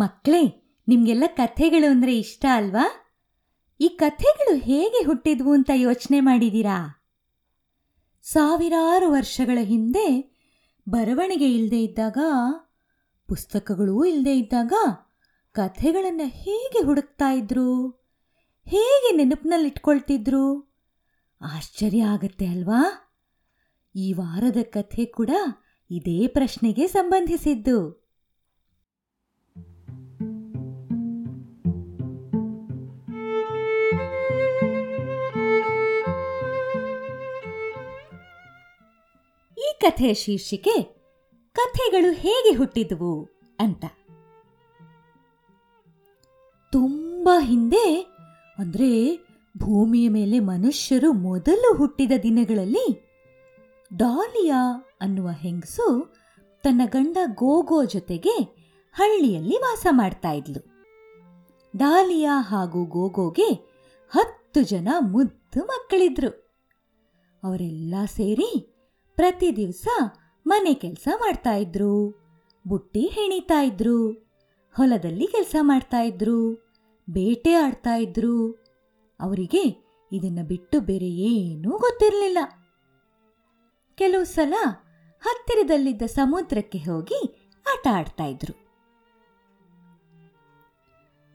ಮಕ್ಕಳೇ ನಿಮ್ಗೆಲ್ಲ ಕಥೆಗಳು ಅಂದರೆ ಇಷ್ಟ ಅಲ್ವಾ? ಈ ಕಥೆಗಳು ಹೇಗೆ ಹುಟ್ಟಿದ್ವು ಅಂತ ಯೋಚನೆ ಮಾಡಿದ್ದೀರಾ ಸಾವಿರಾರು ವರ್ಷಗಳ ಹಿಂದೆ ಬರವಣಿಗೆ ಇಲ್ಲದೆ ಇದ್ದಾಗ, ಪುಸ್ತಕಗಳೂ ಇಲ್ಲದೆ ಇದ್ದಾಗ ಕಥೆಗಳನ್ನು ಹೇಗೆ ಹುಡುಕ್ತಾ ಇದ್ರು? ಹೇಗೆ ನೆನಪಿನಲ್ಲಿಟ್ಕೊಳ್ತಿದ್ರು? ಆಶ್ಚರ್ಯ ಆಗತ್ತೆ ಅಲ್ವಾ? ಈ ವಾರದ ಕಥೆ ಕೂಡ ಇದೇ ಪ್ರಶ್ನೆಗೆ ಸಂಬಂಧಿಸಿದ್ದು. ಕಥೆಯ ಶೀರ್ಷಿಕೆ ಕಥೆಗಳು ಹೇಗೆ ಹುಟ್ಟಿದವು ಅಂತ. ತುಂಬ ಹಿಂದೆ, ಅಂದ್ರೆ ಭೂಮಿಯ ಮೇಲೆ ಮನುಷ್ಯರು ಮೊದಲು ಹುಟ್ಟಿದ ದಿನಗಳಲ್ಲಿ ಡಾಲಿಯಾ ಅನ್ನುವ ಹೆಂಗಸು ತನ್ನ ಗಂಡ ಗೋಗೋ ಜೊತೆಗೆ ಹಳ್ಳಿಯಲ್ಲಿ ವಾಸ ಮಾಡ್ತಾ ಇದ್ಲು. ಡಾಲಿಯಾ ಹಾಗೂ ಗೋಗೋಗೆ ಹತ್ತು ಜನ ಮುದ್ದು ಮಕ್ಕಳಿದ್ರು. ಅವರೆಲ್ಲ ಸೇರಿ ಪ್ರತಿ ದಿವಸ ಮನೆ ಕೆಲಸ ಮಾಡ್ತಾ ಇದ್ರು. ಬುಟ್ಟಿ ಹೆಣಿತಾ ಇದ್ರು. ಹೊಲದಲ್ಲಿ ಕೆಲಸ ಮಾಡ್ತಾ ಇದ್ರು. ಬೇಟೆ ಆಡ್ತಾ ಇದ್ರು. ಅವರಿಗೆ ಇದನ್ನ ಬಿಟ್ಟು ಬೇರೆ ಏನೂ ಗೊತ್ತಿರಲಿಲ್ಲ. ಕೆಲವು ಸಲ ಹತ್ತಿರದಲ್ಲಿದ್ದ ಸಮುದ್ರಕ್ಕೆ ಹೋಗಿ ಆಟ ಆಡ್ತಾ ಇದ್ರು.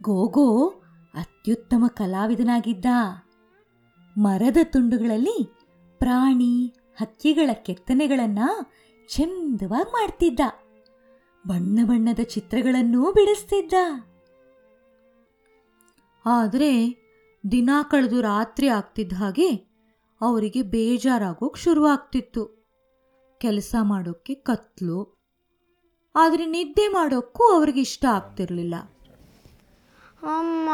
ಗೋಗೋ ಅತ್ಯುತ್ತಮ ಕಲಾವಿದನಾಗಿದ್ದ. ಮರದ ತುಂಡುಗಳಲ್ಲಿ ಪ್ರಾಣಿ ಹಕ್ಕಿಗಳ ಕೆತ್ತನೆಗಳನ್ನ ಚಂದವಾಗಿ ಮಾಡ್ತಿದ್ದ. ಬಣ್ಣ ಬಣ್ಣದ ಚಿತ್ರಗಳನ್ನೂ ಬಿಡಿಸ್ತಿದ್ದ. ಆದರೆ ದಿನ ಕಳೆದು ರಾತ್ರಿ ಆಗ್ತಿದ್ದ ಹಾಗೆ ಅವರಿಗೆ ಬೇಜಾರಾಗೋಕೆ ಶುರುವಾಗ್ತಿತ್ತು. ಕೆಲಸ ಮಾಡೋಕ್ಕೆ ಕತ್ಲು. ಆದರೆ ನಿದ್ದೆ ಮಾಡೋಕ್ಕೂ ಅವ್ರಿಗೆ ಇಷ್ಟ ಆಗ್ತಿರಲಿಲ್ಲ. ಅಮ್ಮ,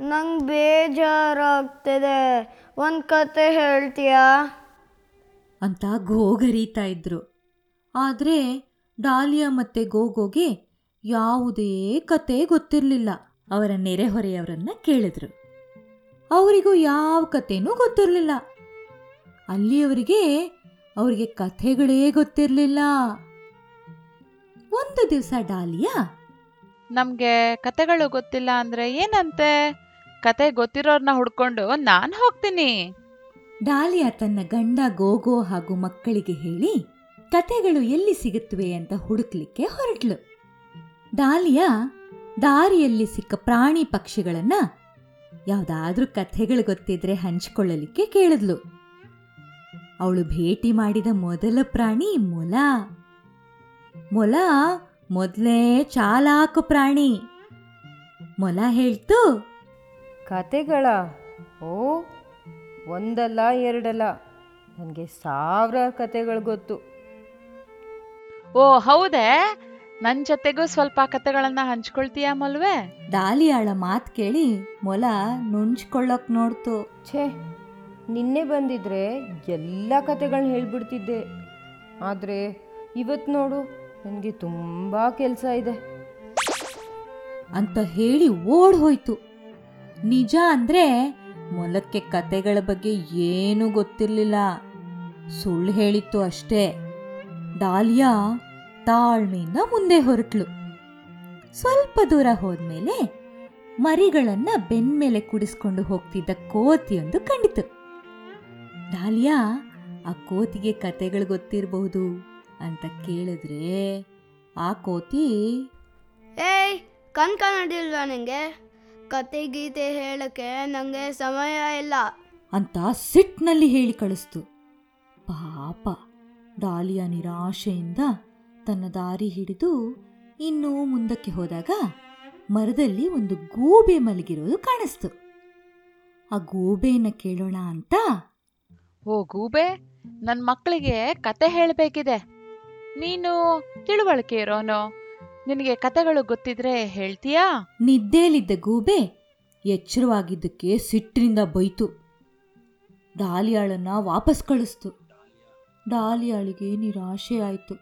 ನಂಗೆ ಬೇಜಾರಾಗ್ತಿದೆ. ಒಂದು ಕತೆ ಹೇಳ್ತೀಯಾ? ಅಂತ ಗೋಗರೀತಾ ಇದ್ರು. ಆದರೆ ಡಾಲಿಯಾ ಮತ್ತೆ ಗೋಗೋಗೆ ಯಾವುದೇ ಕತೆ ಗೊತ್ತಿರಲಿಲ್ಲ. ಅವರ ನೆರೆಹೊರೆಯವರನ್ನ ಕೇಳಿದ್ರು. ಅವರಿಗೂ ಯಾವ ಕಥೆನೂ ಗೊತ್ತಿರಲಿಲ್ಲ. ಅಲ್ಲಿಯವರಿಗೆ ಅವರಿಗೆ ಕಥೆಗಳೇ ಗೊತ್ತಿರಲಿಲ್ಲ. ಒಂದು ದಿವಸ ಡಾಲಿಯಾ, ನಮಗೆ ಕತೆಗಳು ಗೊತ್ತಿಲ್ಲ ಅಂದರೆ ಏನಂತೆ? ಕತೆ ಗೊತ್ತಿರೋರ್ನ ಹುಡ್ಕೊಂಡು ನಾನು ಹೋಗ್ತೀನಿ. ಡಾಲಿಯಾ ತನ್ನ ಗಂಡ ಗೋಗೋ ಹಾಗೂ ಮಕ್ಕಳಿಗೆ ಹೇಳಿ, ಕತೆಗಳು ಎಲ್ಲಿ ಸಿಗುತ್ತವೆ ಅಂತ ಹುಡುಕ್ಲಿಕ್ಕೆ ಹೊರಟ್ಲು. ಡಾಲಿಯಾ ದಾರಿಯಲ್ಲಿ ಸಿಕ್ಕ ಪ್ರಾಣಿ ಪಕ್ಷಿಗಳನ್ನ ಯಾವುದಾದ್ರೂ ಕಥೆಗಳು ಗೊತ್ತಿದ್ರೆ ಹಂಚಿಕೊಳ್ಳಲಿಕ್ಕೆ ಕೇಳಿದ್ಲು. ಅವಳು ಭೇಟಿ ಮಾಡಿದ ಮೊದಲ ಪ್ರಾಣಿ ಮೊಲ. ಮೊಲ ಮೊದಲೇ ಚಾಲಾಕು ಪ್ರಾಣಿ. ಮೊಲ ಹೇಳ್ತು ಕತೆಗಳ ಓ ಒಂದಲ್ಲ ಎರಡಲ್ಲ. ನನಗೆ ಸಾವಿರ ಕತೆಗಳು ಗೊತ್ತು. ಓ ಹೌದೇ? ನನ್ ಜೊತೆಗೂ ಸ್ವಲ್ಪ ಕತೆಗಳನ್ನ ಹಂಚ್ಕೊಳ್ತೀಯಾ ಮಲ್ವೆ? ದಾಲಿಯಾಳ ಮಾತು ಕೇಳಿ ಮೊಲ ನುಂಚ್ಕೊಳ್ಳೋಕ್ ನೋಡ್ತು. ಛೇ ನಿನ್ನೆ ಬಂದಿದ್ರೆ ಎಲ್ಲ ಕತೆಗಳನ್ನ ಹೇಳ್ಬಿಡ್ತಿದ್ದೆ. ಆದರೆ ಇವತ್ತು ನೋಡು ನನಗೆ ತುಂಬ ಕೆಲಸ ಇದೆ. ಅಂತ ಹೇಳಿ ಓಡ್ ಹೋಯ್ತು. ನಿಜ ಅಂದ್ರೆ ಮೊಲಕ್ಕೆ ಕತೆಗಳ ಬಗ್ಗೆ ಏನೂ ಗೊತ್ತಿರಲಿಲ್ಲ. ಸುಳ್ಳು ಹೇಳಿತ್ತು ಅಷ್ಟೇ. ಡಾಲಿಯಾ ತಾಳ್ಮೆಯಿಂದ ಮುಂದೆ ಹೊರಟ್ಲು ಸ್ವಲ್ಪ ದೂರ ಹೋದ್ಮೇಲೆ ಮರಿಗಳನ್ನ ಬೆನ್ಮೇಲೆ ಕುಡಿಸ್ಕೊಂಡು ಹೋಗ್ತಿದ್ದ ಕೋತಿಯೊಂದು ಕಂಡಿತು. ಡಾಲಿಯಾ, ಆ ಕೋತಿಗೆ ಕತೆಗಳು ಗೊತ್ತಿರಬಹುದು ಅಂತ ಕೇಳಿದ್ರೆ ಆ ಕೋತಿ ಏಯ್ ಕಣ್ ಕಾಣದಿಲ್ವಾ ನನಗೆ ಕತೆ ಗೀತೆ ಹೇಳಕ್ಕೆ ನನಗೆ ಸಮಯ ಇಲ್ಲ. ಅಂತ ಸಿಟ್ನಲ್ಲಿ ಹೇಳಿ ಕಳಿಸ್ತು. ಪಾಪ ದಾಲಿಯ ನಿರಾಶೆಯಿಂದ ತನ್ನ ದಾರಿ ಹಿಡಿದು ಇನ್ನೂ ಮುಂದಕ್ಕೆ ಹೋದಾಗ ಮರದಲ್ಲಿ ಒಂದು ಗೂಬೆ ಮಲಗಿರೋದು ಕಾಣಿಸ್ತು. ಆ ಗೂಬೆಯನ್ನು ಕೇಳೋಣ ಅಂತ ಓ ಗೂಬೆ ನನ್ನ ಮಕ್ಕಳಿಗೆ ಕತೆ ಹೇಳಬೇಕಿದೆ. ನೀನು ತಿಳುವಳಿಕೆ ಇರೋನು? ನಿನಗೆ ಕತೆಗಳು ಗೊತ್ತಿದ್ರೆ ಹೇಳ್ತೀಯಾ? ನಿದ್ದೇಲಿದ್ದ ಗೂಬೆ ಎಚ್ಚರವಾಗಿದ್ದಕ್ಕೆ ಸಿಟ್ಟಿನಿಂದ ಬೈತು. ಡಾಲಿಯಾಳನ್ನ ವಾಪಸ್ ಕಳಿಸ್ತು. ಡಾಲಿಯಾಳಿಗೆ ನಿರಾಶೆ ಆಯಿತು.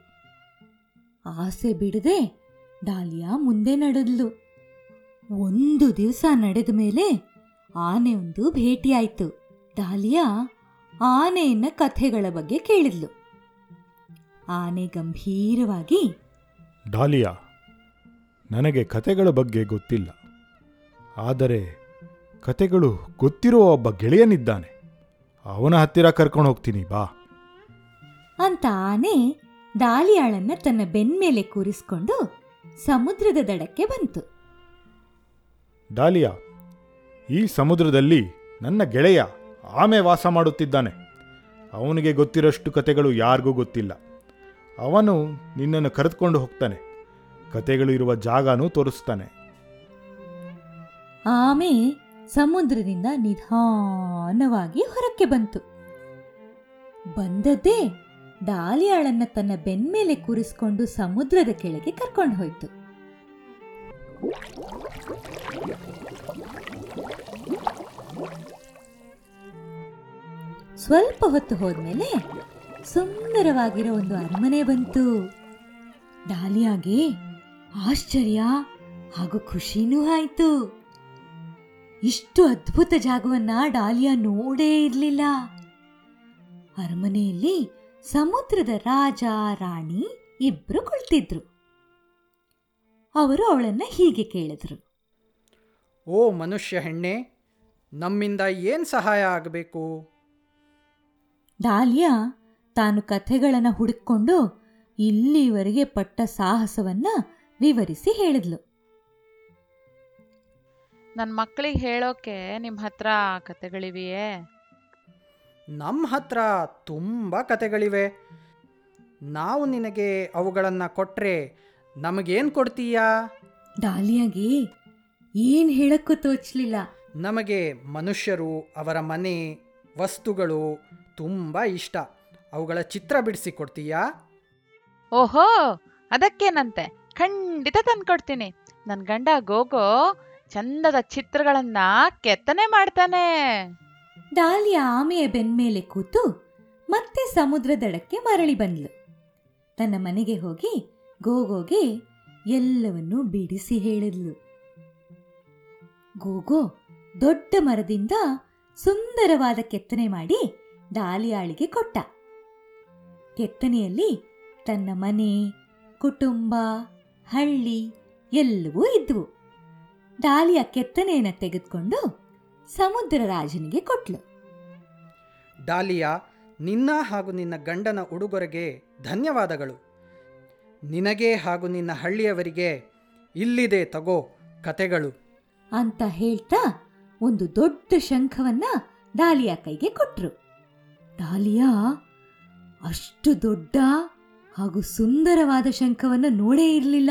ಆಸೆ ಬಿಡದೆ ಡಾಲಿಯಾ ಮುಂದೆ ನಡೆದ್ಲು. ಒಂದು ದಿವಸ ನಡೆದ ಮೇಲೆ ಆನೆ ಒಂದು ಭೇಟಿಯಾಯಿತು. ಡಾಲಿಯಾ ಆನೆಯನ್ನ ಕಥೆಗಳ ಬಗ್ಗೆ ಕೇಳಿದ್ಲು. ಆನೆ ಗಂಭೀರವಾಗಿ ಡಾಲಿಯಾ ನನಗೆ ಕತೆಗಳ ಬಗ್ಗೆ ಗೊತ್ತಿಲ್ಲ. ಆದರೆ ಕತೆಗಳು ಗೊತ್ತಿರುವ ಒಬ್ಬ ಗೆಳೆಯನಿದ್ದಾನೆ. ಅವನ ಹತ್ತಿರ ಕರ್ಕೊಂಡು ಹೋಗ್ತೀನಿ ಬಾ. ಅಂತ ಆನೆ ದಾಲಿಯಾಳನ್ನ ತನ್ನ ಬೆನ್ಮೇಲೆ ಕೂರಿಸ್ಕೊಂಡು ಸಮುದ್ರದ ದಡಕ್ಕೆ ಬಂತು. ಡಾಲಿಯಾ ಈ ಸಮುದ್ರದಲ್ಲಿ ನನ್ನ ಗೆಳೆಯ ಆಮೆ ವಾಸ ಮಾಡುತ್ತಿದ್ದಾನೆ. ಅವನಿಗೆ ಗೊತ್ತಿರೋಷ್ಟು ಕತೆಗಳು ಯಾರಿಗೂ ಗೊತ್ತಿಲ್ಲ. ಅವನು ನಿನ್ನನ್ನು ಕರೆದುಕೊಂಡು ಹೋಗ್ತಾನೆ. ಕತೆಗಳು ಇರುವ ಜಾಗನೂ ತೋರಿಸ್ತಾನೆ. ಆಮೆ ಸಮುದ್ರದಿಂದ ನಿಧಾನವಾಗಿ ಹೊರಕ್ಕೆ ಬಂತು. ಬಂದದ್ದೇ ಡಾಲಿಯಾಳನ್ನ ತನ್ನ ಬೆನ್ಮೇಲೆ ಕೂರಿಸ್ಕೊಂಡು ಸಮುದ್ರದ ಕೆಳಗೆ ಕರ್ಕೊಂಡು ಹೋಯ್ತು. ಸ್ವಲ್ಪ ಹೊತ್ತು ಹೋದ್ಮೇಲೆ ಸುಂದರವಾಗಿರೋ ಒಂದು ಅರಮನೆ ಬಂತು. ಡಾಲಿಯಾಗೆ ಆಶ್ಚರ್ಯ ಹಾಗೂ ಖುಷಿನೂ ಆಯ್ತು. ಇಷ್ಟು ಅದ್ಭುತ ಜಾಗವನ್ನ ಡಾಲಿಯಾ ನೋಡೇ ಇರಲಿಲ್ಲ. ಅರಮನೆಯಲ್ಲಿ ಸಮುದ್ರದ ರಾಜ ರಾಣಿ ಇಬ್ರು ಕುಳಿತಿದ್ರು. ಅವರು ಅವಳನ್ನ ಹೀಗೆ ಕೇಳಿದ್ರು. ಓ ಮನುಷ್ಯ ಹೆಣ್ಣೆ ನಮ್ಮಿಂದ ಏನು ಸಹಾಯ ಆಗಬೇಕು? ಡಾಲಿಯಾ ತಾನು ಕಥೆಗಳನ್ನು ಹುಡುಕೊಂಡು ಇಲ್ಲಿವರೆಗೆ ಪಟ್ಟ ಸಾಹಸವನ್ನ ವಿವರಿಸಿ ಹೇಳಿದ್ಲು. ನನ್ನ ಮಕ್ಕಳಿಗೆ ಹೇಳೋಕೆ ನಿಮ್ಮ ಹತ್ರ ಕತೆಗಳಿವೆಯೇ? ನಮ್ಮ ಹತ್ರ ತುಂಬ ಕತೆಗಳಿವೆ. ನಾವು ನಿನಗೆ ಅವುಗಳನ್ನು ಕೊಟ್ಟರೆ ನಮಗೇನು ಕೊಡ್ತೀಯಾ? ಡಾಲಿಯಾಗಿ ಏನ್ ಹೇಳಕ್ಕೂ ತೋಚ್ಲಿಲ್ಲ. ನಮಗೆ ಮನುಷ್ಯರು ಅವರ ಮನೆ ವಸ್ತುಗಳು ತುಂಬ ಇಷ್ಟ. ಅವುಗಳ ಚಿತ್ರ ಬಿಡಿಸಿ ಕೊಡ್ತೀಯಾ? ಓಹೋ ಅದಕ್ಕೇನಂತೆ? ಖಂಡಿತ ತಂದ್ಕೊಡ್ತೀನಿ. ನನ್ನ ಗಂಡ ಗೋಗೋ ಚಂದದ ಚಿತ್ರಗಳನ್ನ ಕೆತ್ತನೆ ಮಾಡ್ತಾನೆ. ಡಾಲಿಯ ಆಮೆಯ ಬೆನ್ಮೇಲೆ ಕೂತು ಮತ್ತೆ ಸಮುದ್ರ ದಡಕ್ಕೆ ಮರಳಿ ಬಂದ್ಲು. ತನ್ನ ಮನೆಗೆ ಹೋಗಿ ಗೋಗೋಗೆ ಎಲ್ಲವನ್ನೂ ಬಿಡಿಸಿ ಹೇಳಿದ್ಲು. ಗೋಗೋ ದೊಡ್ಡ ಮರದಿಂದ ಸುಂದರವಾದ ಕೆತ್ತನೆ ಮಾಡಿ ಡಾಲಿಯಾಳಿಗೆ ಕೊಟ್ಟ. ಕೆತ್ತನೆಯಲ್ಲಿ ತನ್ನ ಮನೆ, ಕುಟುಂಬ ಹಳ್ಳಿ ಎಲ್ಲವೂ ಇದ್ವು. ಡಾಲಿಯಾ ಕೆತ್ತನೆಯನ್ನು ತೆಗೆದುಕೊಂಡು ಸಮುದ್ರ ರಾಜನಿಗೆ ಕೊಟ್ಲು. ಡಾಲಿಯಾ ನಿನ್ನ ಹಾಗೂ ನಿನ್ನ ಗಂಡನ ಉಡುಗೊರೆಗೆ ಧನ್ಯವಾದಗಳು. ನಿನಗೆ ಹಾಗೂ ನಿನ್ನ ಹಳ್ಳಿಯವರಿಗೆ ಇಲ್ಲಿದೆ ತಗೋ ಕತೆಗಳು. ಅಂತ ಹೇಳ್ತಾ ಒಂದು ದೊಡ್ಡ ಶಂಖವನ್ನ ಡಾಲಿಯಾ ಕೈಗೆ ಕೊಟ್ರು. ಡಾಲಿಯಾ ಅಷ್ಟು ದೊಡ್ಡ ಹಾಗೂ ಸುಂದರವಾದ ಶಂಖವನ್ನು ನೋಡೇ ಇರಲಿಲ್ಲ.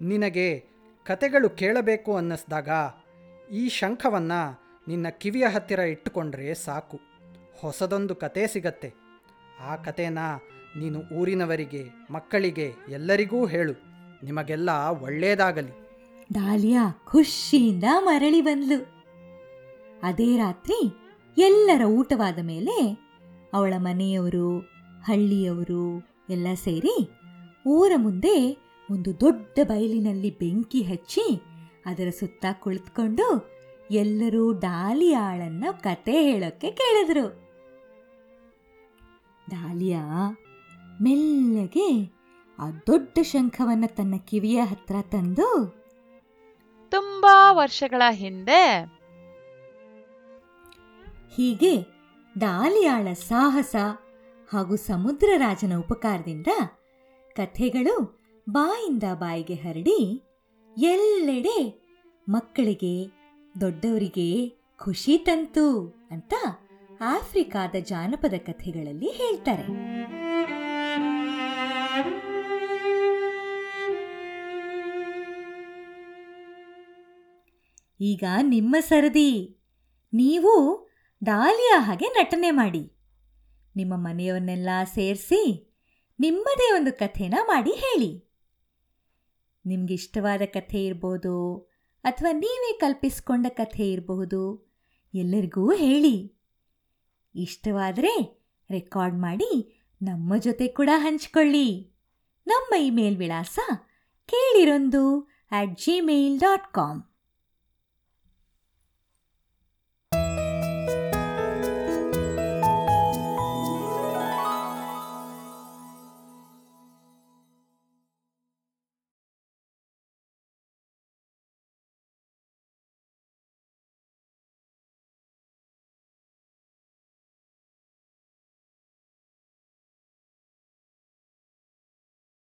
ನಿನಗೆ ಕತೆಗಳು ಕೇಳಬೇಕು ಅನ್ನಿಸ್ದಾಗ ಈ ಶಂಖವನ್ನು ನಿನ್ನ ಕಿವಿಯ ಹತ್ತಿರ ಇಟ್ಟುಕೊಂಡ್ರೆ ಸಾಕು. ಹೊಸದೊಂದು ಕತೆ ಸಿಗತ್ತೆ. ಆ ಕತೆನ ನೀನು ಊರಿನವರಿಗೆ ಮಕ್ಕಳಿಗೆ ಎಲ್ಲರಿಗೂ ಹೇಳು. ನಿಮಗೆಲ್ಲ ಒಳ್ಳೆಯದಾಗಲಿ ಡಾಲಿಯಾ ಖುಷಿಯಿಂದ ಮರಳಿ ಬಂದ್ಲು. ಅದೇ ರಾತ್ರಿ ಎಲ್ಲರ ಊಟವಾದ ಮೇಲೆ ಅವಳ ಮನೆಯವರು ಹಳ್ಳಿಯವರು ಎಲ್ಲ ಸೇರಿ ಊರ ಮುಂದೆ ಒಂದು ದೊಡ್ಡ ಬಯಲಿನಲ್ಲಿ ಬೆಂಕಿ ಹಚ್ಚಿ ಅದರ ಸುತ್ತ ಕುಳಿತುಕೊಂಡು ಎಲ್ಲರೂ ಡಾಲಿಯಾಳನ್ನ ಕತೆ ಹೇಳೋಕ್ಕೆ ಕೇಳಿದ್ರು. ಡಾಲಿಯಾ ಮೆಲ್ಲಗೆ ಆ ದೊಡ್ಡ ಶಂಖವನ್ನ ತನ್ನ ಕಿವಿಯ ಹತ್ರ ತಂದು ತುಂಬಾ ವರ್ಷಗಳ ಹಿಂದೆ ಹೀಗೆ ಡಾಲಿಯಾಳ ಸಾಹಸ ಹಾಗೂ ಸಮುದ್ರ ರಾಜನ ಉಪಕಾರದಿಂದ ಕಥೆಗಳು ಬಾಯಿಂದ ಬಾಯಿಗೆ ಹರಡಿ ಎಲ್ಲೆಡೆ ಮಕ್ಕಳಿಗೆ, ದೊಡ್ಡವರಿಗೆ ಖುಷಿ ತಂತು ಅಂತ ಆಫ್ರಿಕಾದ ಜಾನಪದ ಕಥೆಗಳಲ್ಲಿ ಹೇಳ್ತಾರೆ. ಈಗ ನಿಮ್ಮ ಸರದಿ. ನೀವು ಡಾಲಿಯಾ ಹಾಗೆ ನಟನೆ ಮಾಡಿ. ನಿಮ್ಮ ಮನೆಯವನ್ನೆಲ್ಲ ಸೇರಿಸಿ ನಿಮ್ಮದೇ ಒಂದು ಕಥೆನ ಮಾಡಿ ಹೇಳಿ. ನಿಮ್ಗಿಷ್ಟವಾದ ಕಥೆ ಇರ್ಬೋದು ಅಥವಾ ನೀವೇ ಕಲ್ಪಿಸ್ಕೊಂಡ ಕಥೆ ಇರಬಹುದು, ಎಲ್ಲರಿಗೂ ಹೇಳಿ. ಇಷ್ಟವಾದರೆ ರೆಕಾರ್ಡ್ ಮಾಡಿ ನಮ್ಮ ಜೊತೆ ಕೂಡ ಹಂಚಿಕೊಳ್ಳಿ. ನಮ್ಮ ಇಮೇಲ್ ವಿಳಾಸ ಕೇಳಿರೊಂದು ಅಟ್ ಜಿಮೇಲ್ ಡಾಟ್ ಕಾಮ್